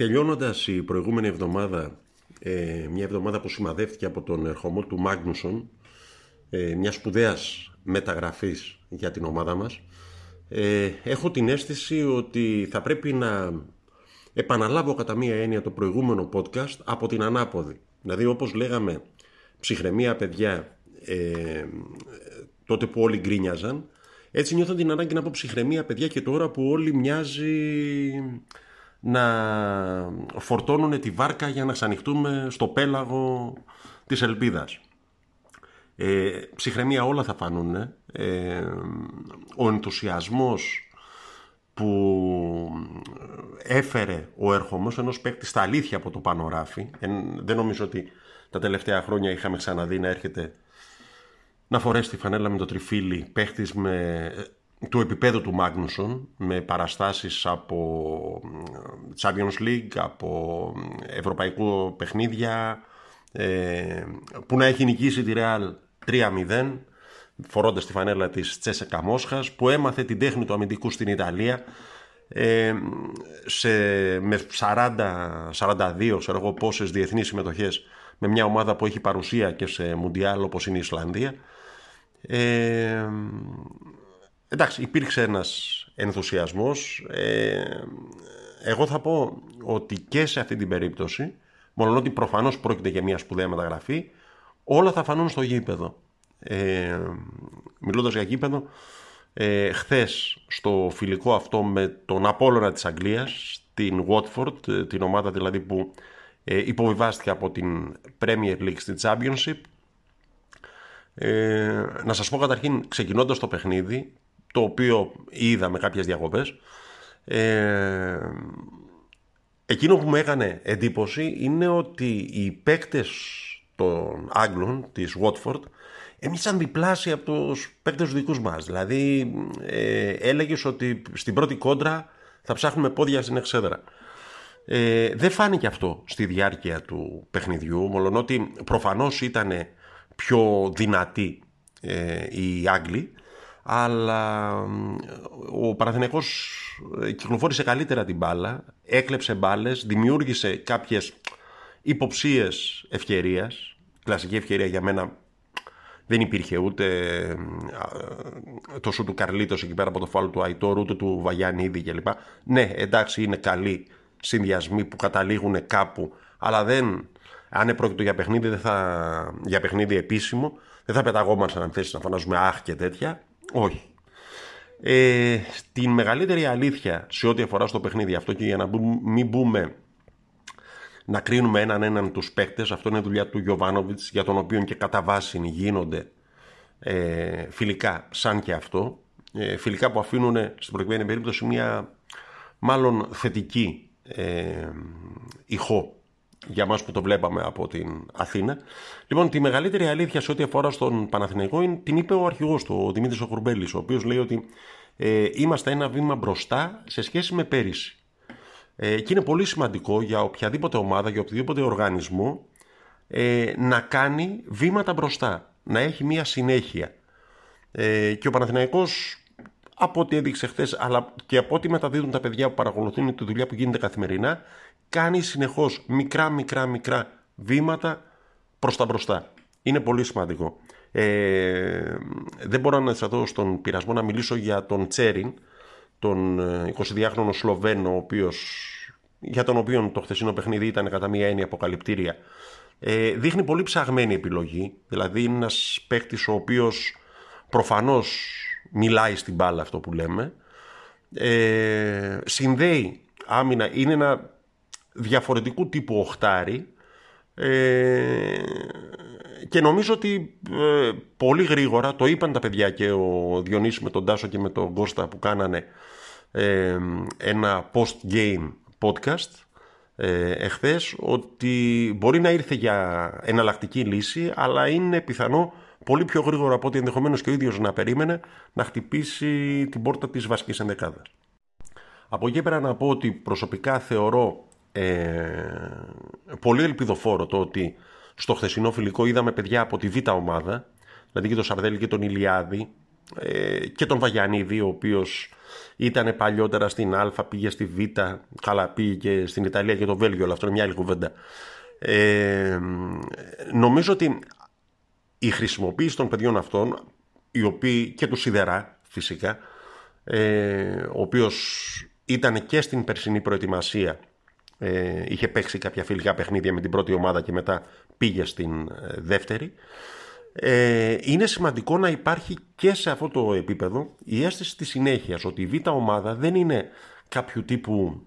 Τελειώνοντας η προηγούμενη εβδομάδα, ε, μια εβδομάδα που σημαδεύτηκε από τον ερχομό του Μάγνουσον, ε, μια σπουδαίας μεταγραφής για την ομάδα μας, ε, έχω την αίσθηση ότι θα πρέπει να επαναλάβω κατά μία έννοια το προηγούμενο podcast από την ανάποδη. Δηλαδή όπως λέγαμε ψυχραιμία παιδιά ε, τότε που όλοι γκρίνιαζαν, έτσι νιώθω την ανάγκη να πω ψυχραιμία παιδιά και τώρα που όλοι μοιάζει να φορτώνουν τη βάρκα για να ξανοιχτούμε στο πέλαγο της ελπίδας. Ε, ψυχραιμία όλα θα φανούν. Ε, ο ενθουσιασμός που έφερε ο ερχομός ενός παίκτη στα αλήθεια από το πανοράφι. δεν νομίζω ότι τα τελευταία χρόνια είχαμε ξαναδεί να έρχεται να φορέσει τη φανέλα με το τριφύλι παίχτης με, του επίπεδου του Μάγνουσον με παραστάσεις από Champions League, από ευρωπαϊκό παιχνίδια ε, που να έχει νικήσει τη Real 3-0 φορώντας τη φανέλα της Τσέσεκα Μόσχας που έμαθε την τέχνη του αμυντικού στην Ιταλία ε, σε, με 40-42 ξέρω εγώ πόσες διεθνείς συμμετοχές με μια ομάδα που έχει παρουσία και σε Μουντιάλ όπως είναι η Ισλανδία. Ε, εντάξει υπήρξε ένας ενθουσιασμός. Ε, εγώ θα πω ότι και σε αυτή την περίπτωση μόνο ότι προφανώς πρόκειται για μια σπουδαία μεταγραφή όλα θα φανούν στο γήπεδο. Ε, μιλώντας για γήπεδο, ε, χθες στο φιλικό αυτό με τον Απόλλωνα της Αγγλίας, την Watford, ε, την ομάδα δηλαδή που ε, υποβιβάστηκε από την Premier League στην Championship. Ε, να σας πω καταρχήν, ξεκινώντας το παιχνίδι, το οποίο είδα με κάποιες διακοπές, ε, εκείνο που μου έκανε εντύπωση είναι ότι οι παίκτες των Άγγλων της Watford έμειναν διπλάσια από τους παίκτες του δικούς μας. Δηλαδή, ε, έλεγες ότι στην πρώτη κόντρα θα ψάχνουμε πόδια στην εξέδρα. Ε, δεν φάνηκε αυτό στη διάρκεια του παιχνιδιού, μόλον ότι προφανώς ήταν πιο δυνατοί ε, οι Άγγλοι, αλλά ο Παναθηναϊκός ε, κυκλοφόρησε καλύτερα την μπάλα, έκλεψε μπάλες, δημιούργησε κάποιες υποψίες ευκαιρίας, κλασική ευκαιρία για μένα δεν υπήρχε ούτε το σου του Καρλίτο εκεί πέρα από το φάλο του Αϊτόρ, ούτε του Βαγιάννη ήδη κλπ. Ναι, εντάξει, είναι καλοί συνδυασμοί που καταλήγουν κάπου, αλλά δεν. Αν επρόκειτο για παιχνίδι, δεν θα, για παιχνίδι επίσημο, δεν θα πεταγόμασταν αν θέσει να φανάζουμε αχ και τέτοια. Όχι. Ε, την μεγαλύτερη αλήθεια σε ό,τι αφορά στο παιχνίδι αυτό και για να μην μπούμε να κρίνουμε έναν έναν τους παίκτες. Αυτό είναι δουλειά του Γιωβάνοβιτς για τον οποίο και κατά βάση γίνονται ε, φιλικά σαν και αυτό. Ε, φιλικά που αφήνουν στην προκειμένη περίπτωση μια μάλλον θετική ε, ηχό για μας που το βλέπαμε από την Αθήνα. Λοιπόν, τη μεγαλύτερη αλήθεια σε ό,τι αφορά στον Παναθηναϊκό είναι, την είπε ο αρχηγός του, ο Δημήτρης Οκουρμπέλης, ο οποίος λέει ότι ε, είμαστε ένα βήμα μπροστά σε σχέση με πέρυσι. Ε, και είναι πολύ σημαντικό για οποιαδήποτε ομάδα, για οποιοδήποτε οργανισμό ε, να κάνει βήματα μπροστά, να έχει μία συνέχεια. Ε, και ο Παναθηναϊκός από ό,τι έδειξε χθες, αλλά και από ό,τι μεταδίδουν τα παιδιά που παρακολουθούν τη δουλειά που γίνεται καθημερινά, κάνει συνεχώς μικρά, μικρά, μικρά βήματα προς τα μπροστά. Είναι πολύ σημαντικό. Ε, δεν μπορώ να αισθανθώ στον πειρασμό να μιλήσω για τον Τσέριν, τον 22χρονο ε, Σλοβαίνο, ο οποίος, για τον οποίο το χθεσινό παιχνίδι ήταν κατά μία έννοια αποκαλυπτήρια. Ε, δείχνει πολύ ψαγμένη επιλογή, δηλαδή είναι ένας παίχτης ο οποίος προφανώς μιλάει στην μπάλα αυτό που λέμε, ε, συνδέει άμυνα, είναι ένα διαφορετικού τύπου οχτάρι ε, και νομίζω ότι ε, πολύ γρήγορα, το είπαν τα παιδιά και ο Διονύσης με τον Τάσο και με τον Κώστα που κάνανε ε, ένα post-game podcast ε, εχθές ότι μπορεί να ήρθε για εναλλακτική λύση αλλά είναι πιθανό πολύ πιο γρήγορα από ό,τι ενδεχομένως και ο ίδιος να περίμενε να χτυπήσει την πόρτα της βασικής ενδεκάδας. Από εκεί πέρα να πω ότι προσωπικά θεωρώ ε, πολύ ελπιδοφόρο το ότι στο χθεσινό φιλικό είδαμε παιδιά από τη β' ομάδα, δηλαδή και τον Σαρδέλη και τον Ηλιάδη ε, και τον Βαγιανίδη, ο οποίος ήταν παλιότερα στην Α, πήγε στη Β, καλά πήγε και στην Ιταλία και το Βέλγιο, αλλά αυτό είναι μια άλλη κουβέντα. Ε, νομίζω ότι η χρησιμοποίηση των παιδιών αυτών, οι οποίοι και του σιδερά φυσικά, ε, ο οποίος ήταν και στην περσινή προετοιμασία, ε, είχε παίξει κάποια φιλικά παιχνίδια με την πρώτη ομάδα και μετά πήγε στην ε, δεύτερη. Ε, είναι σημαντικό να υπάρχει και σε αυτό το επίπεδο η αίσθηση της συνέχειας ότι η β' ομάδα δεν είναι κάποιο τύπου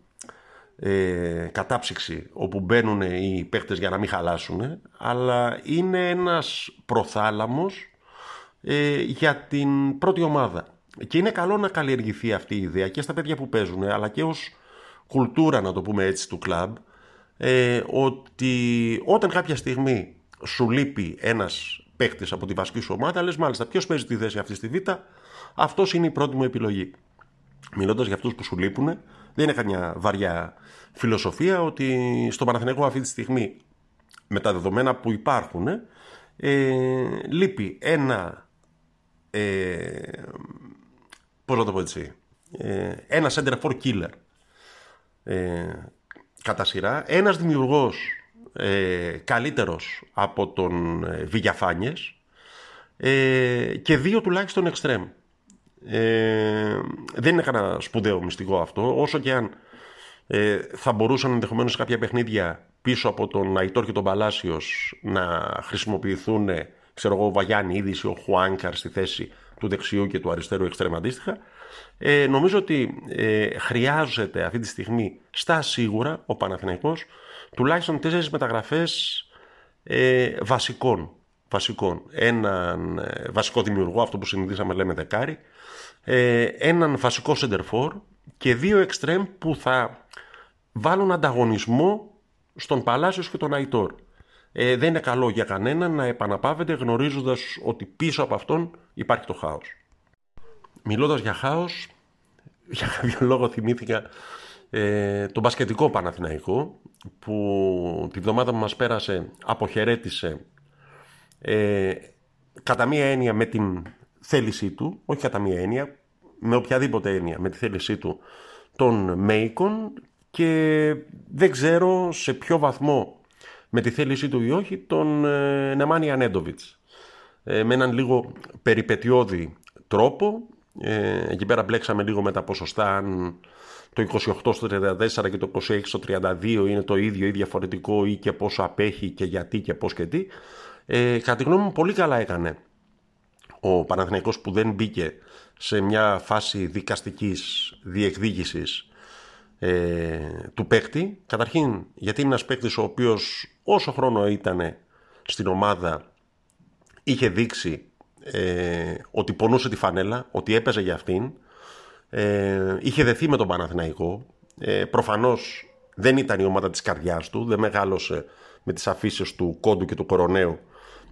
ε, κατάψυξη όπου μπαίνουν οι παίχτες για να μην χαλάσουν αλλά είναι ένας προθάλαμος ε, για την πρώτη ομάδα και είναι καλό να καλλιεργηθεί αυτή η ιδέα και στα παιδιά που παίζουν αλλά και ως κουλτούρα να το πούμε έτσι του κλαμπ ε, ότι όταν κάποια στιγμή σου λείπει ένας παίχτης από τη βασική σου ομάδα λες μάλιστα ποιος παίζει τη θέση αυτή στη Β αυτός είναι η πρώτη μου επιλογή μιλώντας για αυτούς που σου λείπουν δεν είναι καμιά βαριά φιλοσοφία ότι στο Παναθηναϊκό αυτή τη στιγμή με τα δεδομένα που υπάρχουν ε, λείπει ένα ε, πώς να το πω έτσι ε, ένα center for killer ε, κατά σειρά ένας δημιουργός ε, καλύτερος από τον ε, Βηγιαφάνιες ε, και δύο τουλάχιστον εξτρέμ. Ε, δεν είναι κανένα σπουδαίο μυστικό αυτό, όσο και αν ε, θα μπορούσαν ενδεχομένως σε κάποια παιχνίδια πίσω από τον Αϊτόρ και τον Παλάσιος να χρησιμοποιηθούν ξέρω εγώ, ο Βαγιάννη Είδηση, ο Χουάνκαρ στη θέση του δεξιού και του αριστερού εξτρέμ αντίστοιχα. Ε, νομίζω ότι ε, χρειάζεται αυτή τη στιγμή στα σίγουρα ο Παναθηναϊκός τουλάχιστον τέσσερις μεταγραφές ε, βασικών. βασικών. Έναν ε, βασικό δημιουργό, αυτό που συνηθίσαμε λέμε δεκάρι, ε, έναν βασικό σεντερφόρ και δύο εξτρέμ που θα βάλουν ανταγωνισμό στον Παλάσιος και τον Αϊτόρ. Ε, δεν είναι καλό για κανέναν να επαναπάβεται γνωρίζοντας ότι πίσω από αυτόν υπάρχει το χάος. Μιλώντας για χάος, για κάποιο λόγο θυμήθηκα ε, το μπασκετικό Παναθηναϊκό που τη βδομάδα που μας πέρασε αποχαιρέτησε ε, κατά μία έννοια με την θέλησή του, όχι κατά μία έννοια, με οποιαδήποτε έννοια, με τη θέλησή του των Μέικον και δεν ξέρω σε ποιο βαθμό με τη θέλησή του ή όχι τον ε, Νεμάνια Νέντοβιτς. Ε, με έναν λίγο περιπετειώδη τρόπο, ε, εκεί πέρα μπλέξαμε λίγο με τα ποσοστά αν το 28 στο 34 και το 26 στο 32 είναι το ίδιο ή διαφορετικό ή και πόσο απέχει και γιατί και πώς και τι. Ε, κατά τη γνώμη μου πολύ καλά έκανε ο Παναθηναϊκός που δεν μπήκε σε μια φάση δικαστικής διεκδίκησης ε, του παίκτη. Καταρχήν γιατί είναι ένας παίκτης ο οποίος όσο χρόνο ήταν στην ομάδα είχε δείξει ε, ότι πονούσε τη φανέλα, ότι έπαιζε για αυτήν ε, είχε δεθεί με τον Παναθηναϊκό. Ε, προφανώς δεν ήταν η ομάδα της καρδιάς του, δεν μεγάλωσε με τις αφήσεις του Κόντου και του Κοροναίου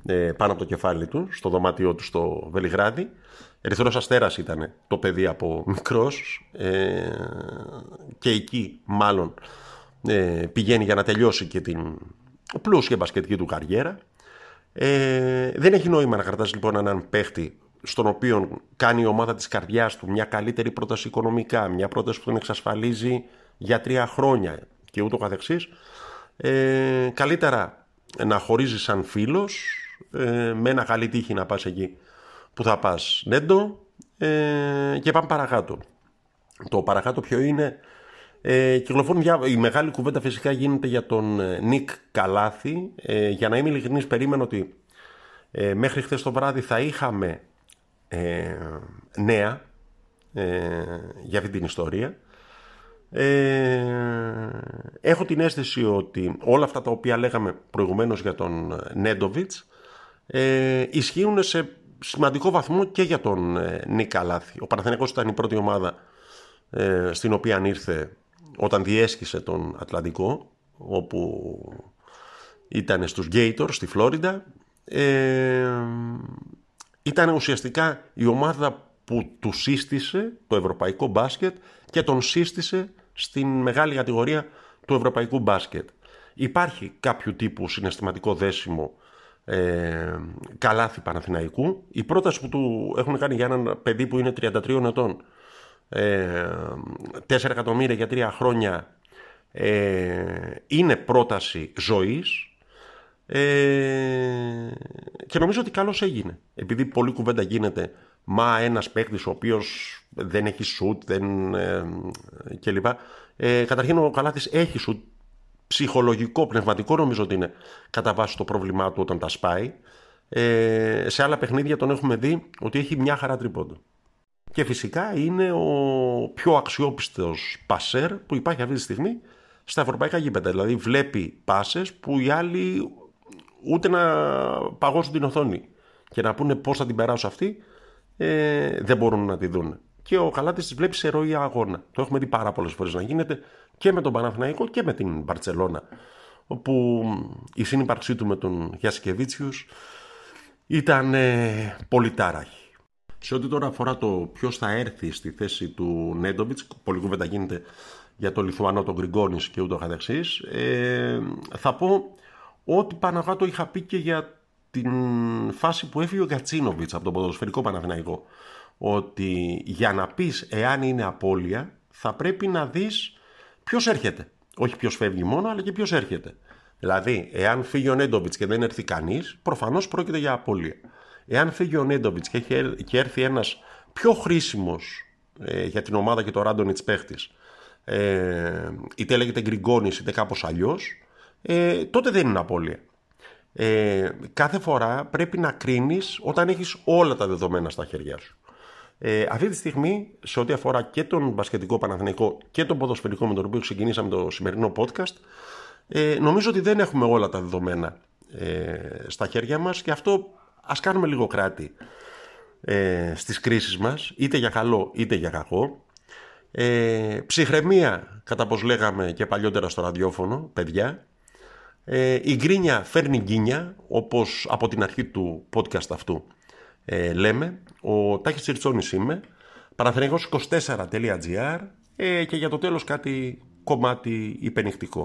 ε, πάνω από το κεφάλι του, στο δωμάτιό του στο Βελιγράδι. Ερυθρός Αστέρας ήταν το παιδί από μικρός ε, και εκεί μάλλον ε, πηγαίνει για να τελειώσει και την πλούσια μπασκετική του καριέρα. Ε, δεν έχει νόημα να κρατάς λοιπόν έναν παίχτη στον οποίο κάνει η ομάδα της καρδιάς του μια καλύτερη πρόταση οικονομικά, μια πρόταση που τον εξασφαλίζει για τρία χρόνια και ούτω καθεξής, ε, καλύτερα να χωρίζεις σαν φίλος, ε, με ένα καλή τύχη να πας εκεί που θα πας νέντο ε, και πάμε παρακάτω. Το παρακάτω ποιο είναι, ε, κυκλοφορούν η μεγάλη κουβέντα φυσικά γίνεται για τον ε, Νίκ Καλάθη, ε, για να είμαι ειλικρινής περίμενω ότι ε, μέχρι χθες το βράδυ θα είχαμε ε, νέα ε, για αυτή την ιστορία. Ε, έχω την αίσθηση ότι όλα αυτά τα οποία λέγαμε προηγουμένως για τον Νέντοβιτς ε, ισχύουν σε σημαντικό βαθμό και για τον ε, Νίκα Λάθη. Ο Παναθηναϊκός ήταν η πρώτη ομάδα ε, στην οποία ήρθε όταν διέσχισε τον Ατλαντικό όπου ήταν στους Gators στη Φλόριντα ε, ήταν ουσιαστικά η ομάδα που του σύστησε το ευρωπαϊκό μπάσκετ και τον σύστησε στην μεγάλη κατηγορία του ευρωπαϊκού μπάσκετ. Υπάρχει κάποιο τύπου συναισθηματικό δέσιμο ε, καλάθι Παναθηναϊκού. Η πρόταση που του έχουν κάνει για έναν παιδί που είναι 33 ετών ε, 4 εκατομμύρια για τρία χρόνια ε, είναι πρόταση ζωής ε, και νομίζω ότι καλώς έγινε. Επειδή πολλή κουβέντα γίνεται μα ένας παίκτης ο οποίος δεν έχει σουτ δεν, ε, κλπ. Ε, καταρχήν ο Καλάτης έχει σουτ ψυχολογικό, πνευματικό νομίζω ότι είναι κατά βάση το πρόβλημά του όταν τα σπάει. Ε, σε άλλα παιχνίδια τον έχουμε δει ότι έχει μια χαρά τρίποντο. Και φυσικά είναι ο πιο αξιόπιστος πασέρ που υπάρχει αυτή τη στιγμή στα ευρωπαϊκά γήπεδα. Δηλαδή βλέπει πάσες που οι άλλοι ούτε να παγώσουν την οθόνη και να πούνε πώς θα την περάσω αυτή ε, δεν μπορούν να τη δουν. Και ο Καλάτης τις βλέπει σε ροή αγώνα. Το έχουμε δει πάρα πολλές φορές να γίνεται και με τον Παναθηναϊκό και με την Μπαρτσελώνα όπου η συνύπαρξή του με τον Γιασκεβίτσιους ήταν ε, πολύ τάραχη. Σε ό,τι τώρα αφορά το ποιος θα έρθει στη θέση του Νέντοβιτς, πολύ κουβέντα γίνεται για το Λιθουανό, τον Γκριγκόνης και ούτω καθεξής. Ε, θα πω ότι πάνω κάτω είχα πει και για την φάση που έφυγε ο Γκατσίνοβιτ από το ποδοσφαιρικό Παναθηναϊκό. Ότι για να πεις εάν είναι απώλεια, θα πρέπει να δεις ποιος έρχεται. Όχι ποιος φεύγει μόνο, αλλά και ποιος έρχεται. Δηλαδή, εάν φύγει ο Νέντοβιτς και δεν έρθει κανείς, προφανώς πρόκειται για απώλεια. Εάν φύγει ο Νέντοβιτς και, και έρθει ένας πιο χρήσιμος ε, για την ομάδα και το Ράντονιτ παίχτης, ε, είτε λέγεται Γκριγκόνης είτε κάπως αλλιώς, ε, τότε δεν είναι απώλεια. Ε, κάθε φορά πρέπει να κρίνεις όταν έχεις όλα τα δεδομένα στα χέρια σου. Ε, αυτή τη στιγμή, σε ό,τι αφορά και τον μπασκετικό Παναθηναϊκό και τον ποδοσφαιρικό με τον οποίο ξεκινήσαμε το σημερινό podcast, ε, νομίζω ότι δεν έχουμε όλα τα δεδομένα ε, στα χέρια μας και αυτό ας κάνουμε λίγο κράτη ε, στις κρίσεις μας, είτε για καλό είτε για κακό. Ε, ψυχραιμία, κατά πως λέγαμε και παλιότερα στο ραδιόφωνο, παιδιά. Ε, η γκρίνια φέρνει γκίνια, όπως από την αρχή του podcast αυτού ε, λέμε. Ο Τάκης Τσιρτσόνης είμαι, παραθενικός24.gr ε, και για το τέλος κάτι κομμάτι υπενιχτικό.